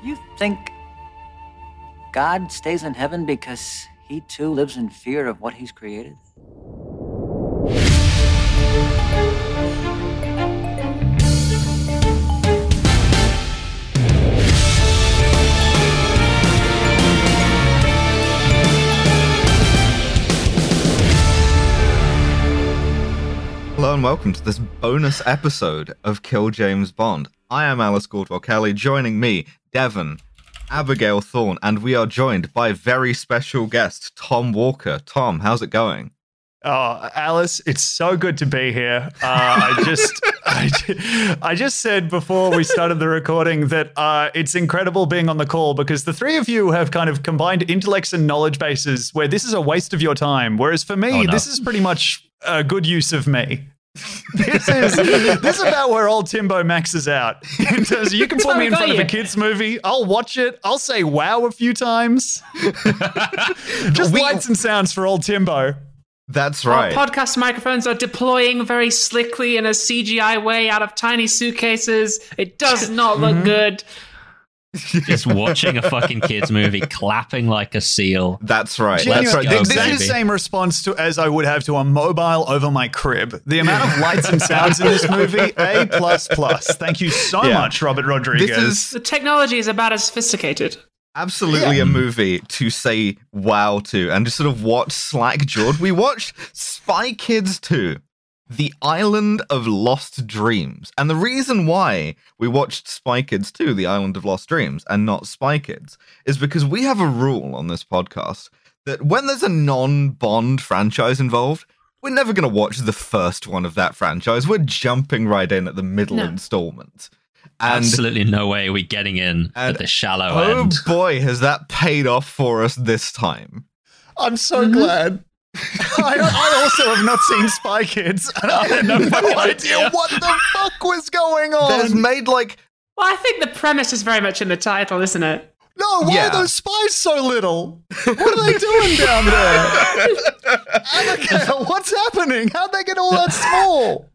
Do you think God stays in heaven because he too lives in fear of what he's created? Hello and welcome to this bonus episode of Kill James Bond. I am Alice Caldwell Kelly, joining me, Devon, Abigail Thorne, and we are joined by very special guest, Tom Walker. Tom, how's it going? Oh, Alice, it's so good to be here. Uh, I just, I, I just said before we started the recording that uh, it's incredible being on the call because the three of you have kind of combined intellects and knowledge bases where this is a waste of your time, whereas for me, Oh, no. this is pretty much a good use of me. This is this is about where old Timbo maxes out. Terms you can put me in front of a kids movie, I'll watch it. I'll say wow a few times. Just We- lights and sounds for old Timbo. That's Our right. podcast microphones are deploying very slickly in a CGI way out of tiny suitcases. It does not look mm-hmm. good. Just watching a fucking kids movie, clapping like a seal. That's right. Genuine- That's right. go, this This- is the same response to as I would have to a mobile over my crib. The amount of lights and sounds in this movie, A plus plus. Thank you so Yeah. much, Robert Rodriguez. This is The technology is about as sophisticated. absolutely a movie to say wow to and just sort of watch slack jawed. We watched Spy Kids 2, The Island of Lost Dreams. And the reason why we watched Spy Kids 2, The Island of Lost Dreams, and not Spy Kids is because we have a rule on this podcast that when there's a non Bond franchise involved, we're never going to watch the first one of that franchise. We're jumping right in at the middle No. installment. And Absolutely no way are we getting in at the shallow Oh end. boy, has that paid off for us this time. I'm so mm-hmm. glad. I, I also have not seen Spy Kids, and I had no idea what the fuck was going on. There's on. made like Well, I think the premise is very much in the title, isn't it? No, why Yeah. are those spies so little? What are they doing down there? Abigail, what's happening? How'd they get all that small?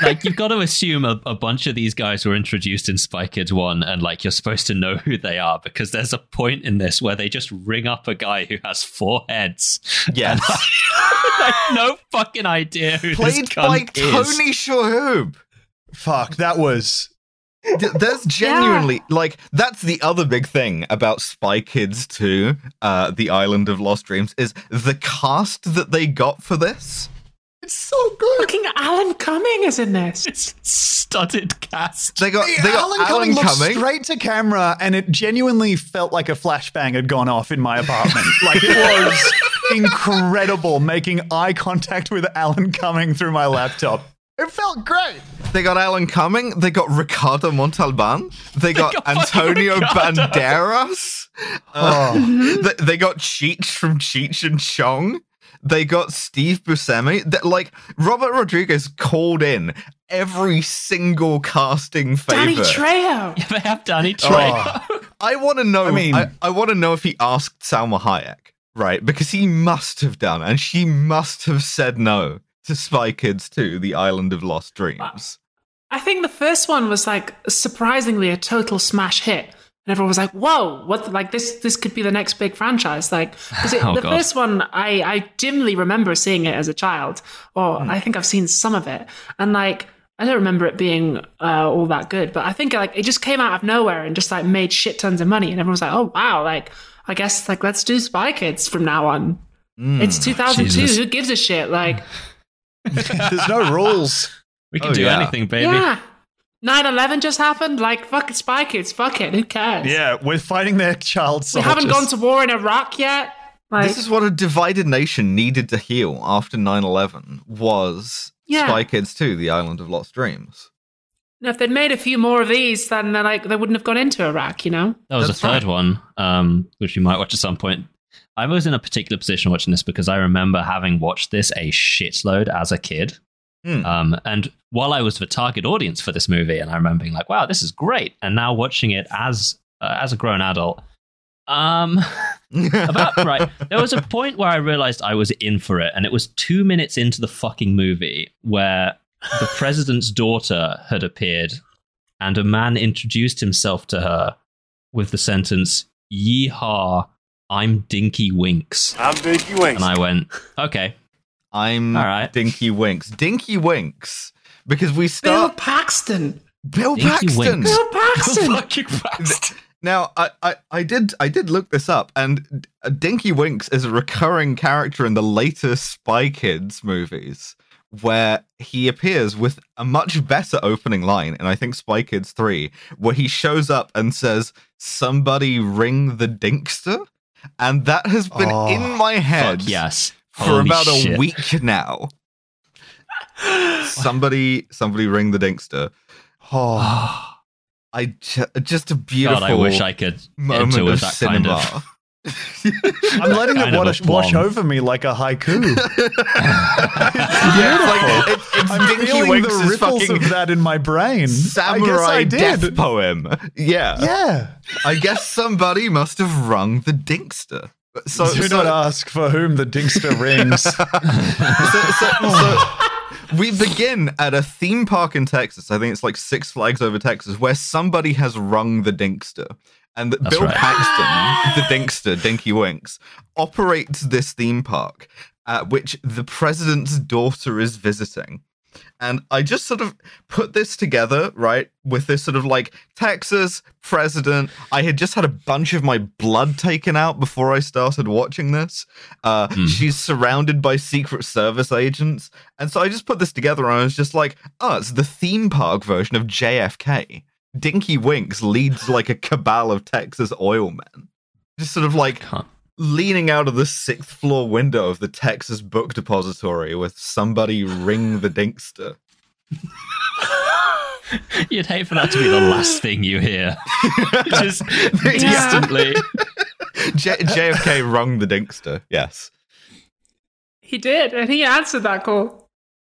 Like you've got to assume a, a bunch of these guys were introduced in Spy Kids 1 and like you're supposed to know who they are because there's a point in this where they just ring up a guy who has four heads. yes, I have no fucking idea who played this by is. Tony Shalhoub. Fuck, that was D- There's genuinely like that's the other big thing about Spy Kids 2, uh, The Island of Lost Dreams, is the cast that they got for this. It's so good. Fucking Alan Cumming is in this. It's studded cast. They got they got Alan Alan, Cumming looked Cumming. straight to camera, and it genuinely felt like a flashbang had gone off in my apartment. like it was incredible making eye contact with Alan Cumming through my laptop. It felt great. They got Alan Cumming. They got Ricardo Montalban. They got, got Antonio Ricardo. Banderas. Uh, they, they got Cheech from Cheech and Chong. They got Steve Buscemi. That like Robert Rodriguez called in every single casting favor. Danny favor. Trejo. they have Danny oh. Trejo. Oh, I want to know. I I mean- mean, I, want to know if he asked Salma Hayek, right? Because he must have done, and she must have said no to Spy Kids 2, The Island of Lost Dreams. I think the first one was like surprisingly a total smash hit. And everyone was like, "Whoa, what? Like this? This could be the next big franchise." Like, because Oh, the God. first one, I I dimly remember seeing it as a child, or Hmm. I think I've seen some of it, and like I don't remember it being uh, all that good. But I think like it just came out of nowhere and just like made shit tons of money, and everyone was like, "Oh wow!" Like I guess like let's do Spy Kids from now on. Mm. It's 2002. Jesus. Who gives a shit? Like, there's no rules. We can Oh, do yeah. anything, baby. yeah. 9-11 just happened. Like, fucking Spy Kids. Fuck it. Who cares? Yeah, we're fighting their child soldiers. We haven't gone to war in Iraq yet. Like, This is what a divided nation needed to heal after 9-11 was Yeah. Spy Kids 2, The Island of Lost Dreams. Now, if they'd made a few more of these, then they're like they wouldn't have gone into Iraq. You know? That was That's a third right. one, um, which you might watch at some point. I was in a particular position watching this because I remember having watched this a shitload as a kid. Hmm. Um, and while I was the target audience for this movie, and I remember being like, "Wow, this is great," and now watching it as uh, as a grown adult, um, about right. There was a point where I realized I was in for it, and it was two minutes into the fucking movie where the president's daughter had appeared, and a man introduced himself to her with the sentence, Yeehaw, I'm Dinky Winks. I'm Dinky Winks. And I went, okay. I'm All right. Dinky Winks. Dinky Winks. Because we start. Bill start Paxton. Bill, Dinky Paxton. Winks. Bill Paxton. Fucking fast. Now, I, I, I did I did look this up, and Dinky Winks is a recurring character in the later Spy Kids movies, where he appears with a much better opening line, and I think Spy Kids three, where he shows up and says, "Somebody ring the Dinkster," and that has been Oh, in my head Fuck yes. For Holy about shit. a week now. somebody, somebody ring the Dinkster. Oh. I ju- just a beautiful. God, I wish I could moment enter with of that kind cinema. of. I'm letting Kind it wash, wash over me like a haiku. yeah, it's like it, it's I'm feeling the ripples of that in my brain. I guess samurai I death did. poem. Yeah. Yeah. I guess somebody must have rung the Dinkster. So, Do so, not ask for whom the Dinkster rings. so, so, so we begin at a theme park in Texas. I think it's like Six Flags over Texas, where somebody has rung the Dinkster. And That's Bill right. Paxton, ah! the Dinkster, Dinky Winks, operates this theme park at which the president's daughter is visiting. And I just sort of put this together, right, with this sort of like Texas president. I had just had a bunch of my blood taken out before I started watching this. Uh, Hmm. She's surrounded by Secret Service agents. And so I just put this together and I was just like, oh, it's the theme park version of JFK. Dinky Winks leads like a cabal of Texas oil men. Just sort of like Can't- leaning out of the sixth floor window of the Texas Book Depository with somebody ring the Dinkster. You'd hate for that to be the last thing you hear. Just instantly. J- JFK rung the Dinkster. Yes. He did, and he answered that call.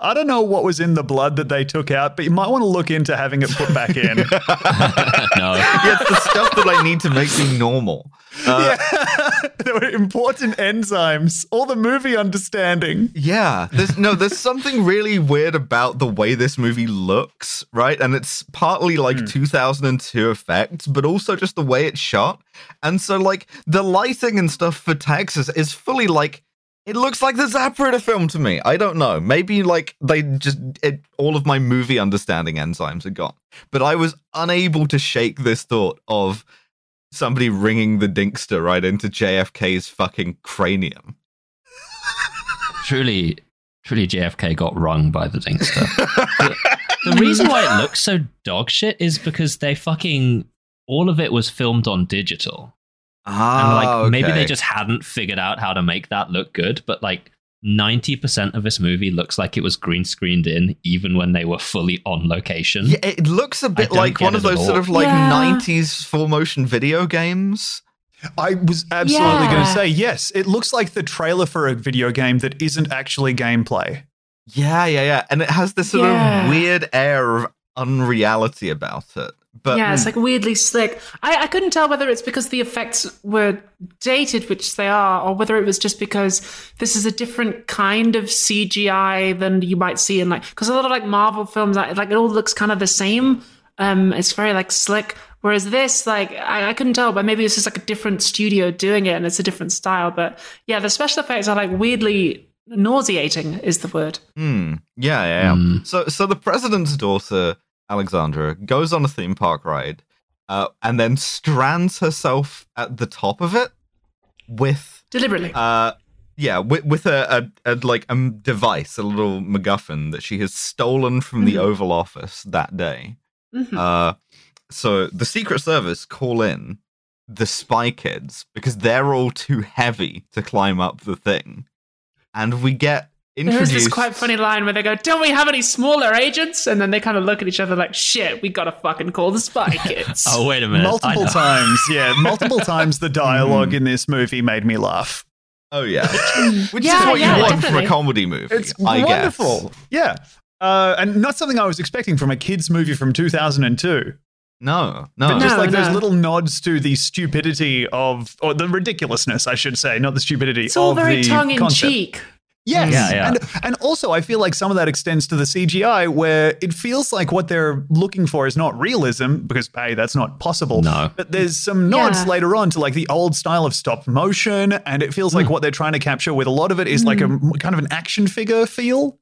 I don't know what was in the blood that they took out, but you might want to look into having it put back in. no. Yeah, it's the stuff that I need to make me normal. Uh, yeah. there were important enzymes. All the movie understanding. Yeah, there's no, there's something really weird about the way this movie looks, right? And it's partly like hmm. 2002 effects, but also just the way it's shot. And so, like, the lighting and stuff for Texas is fully like, it looks like the Zapruder film to me. I don't know. Maybe like they just it, all of my movie understanding enzymes are gone. But I was unable to shake this thought of somebody ringing the Dinkster right into JFK's fucking cranium. truly, truly, JFK got rung by the Dinkster. the, the reason why it looks so dog shit is because they fucking all of it was filmed on digital, and Ah, like maybe they just hadn't figured out how to make that look good. But like ninety percent of this movie looks like it was green screened in, even when they were fully on location. Yeah, it looks a bit like one of those sort of like Yeah. 90s full motion video games. I was absolutely going to say yes. It looks like the trailer for a video game that isn't actually gameplay. Yeah, yeah, yeah. And it has this sort Yeah. of weird air of unreality about it. But yeah, it's like weirdly slick. I, I couldn't tell whether it's because the effects were dated, which they are, or whether it was just because this is a different kind of CGI than you might see in like because a lot of like Marvel films, like like, it all looks kind of the same. Um, it's very like slick. Whereas this, like, I, I couldn't tell, but maybe this is like a different studio doing it and it's a different style. But yeah, the special effects are like weirdly nauseating, is the word. Hmm. Yeah, yeah, yeah. Mm. So, so the president's daughter, Alexandra, goes on a theme park ride, uh, and then strands herself at the top of it with Deliberately. Uh, yeah, with, with a, a, a like a m- device, a little MacGuffin that she has stolen from the Mhm. Oval Office that day. Mhm. Uh, so the Secret Service call in the Spy Kids because they're all too heavy to climb up the thing, and we get introduced. is this quite funny line where they go, "Don't we have any smaller agents?" And then they kind of look at each other like, "Shit, we gotta fucking call the spy kids." Oh wait a minute! Multiple times, yeah, multiple times the dialogue in this movie made me laugh. Oh yeah, which is what yeah, you want from definitely. a comedy movie. It's I wonderful. guess. Yeah. Uh, and not something I was expecting from a kids' movie from 2002. No, no. But just No, like those little nods to the stupidity of, or the ridiculousness, I should say, not the stupidity it's all of very tongue in concept. cheek. Yes. Yeah, yeah. And and also I feel like some of that extends to the CGI where it feels like what they're looking for is not realism because hey, that's not possible. No. But there's some nods Yeah. later on to like the old style of stop motion and it feels like hmm. what they're trying to capture with a lot of it is like a hmm. kind of an action figure feel.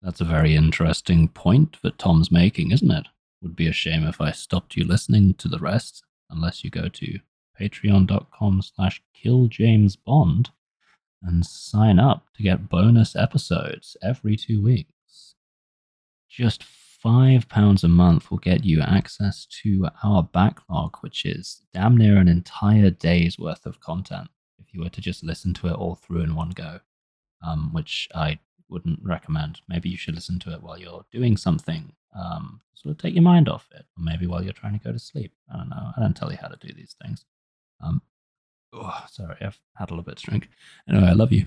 That's a very interesting point that Tom's making, isn't it? Would be a shame if I stopped you listening to the rest, unless you go to patreon.com slash killjamesbond and sign up to get bonus episodes every two weeks. Just five pounds a month will get you access to our backlog, which is damn near an entire day's worth of content if you were to just listen to it all through in one go. Um, which I wouldn't recommend. Maybe you should listen to it while you're doing something, um, sort of take your mind off it, or maybe while you're trying to go to sleep. I don't know. I don't tell you how to do these things. Um, oh, sorry, I've had a little bit of drink. Anyway, I love you.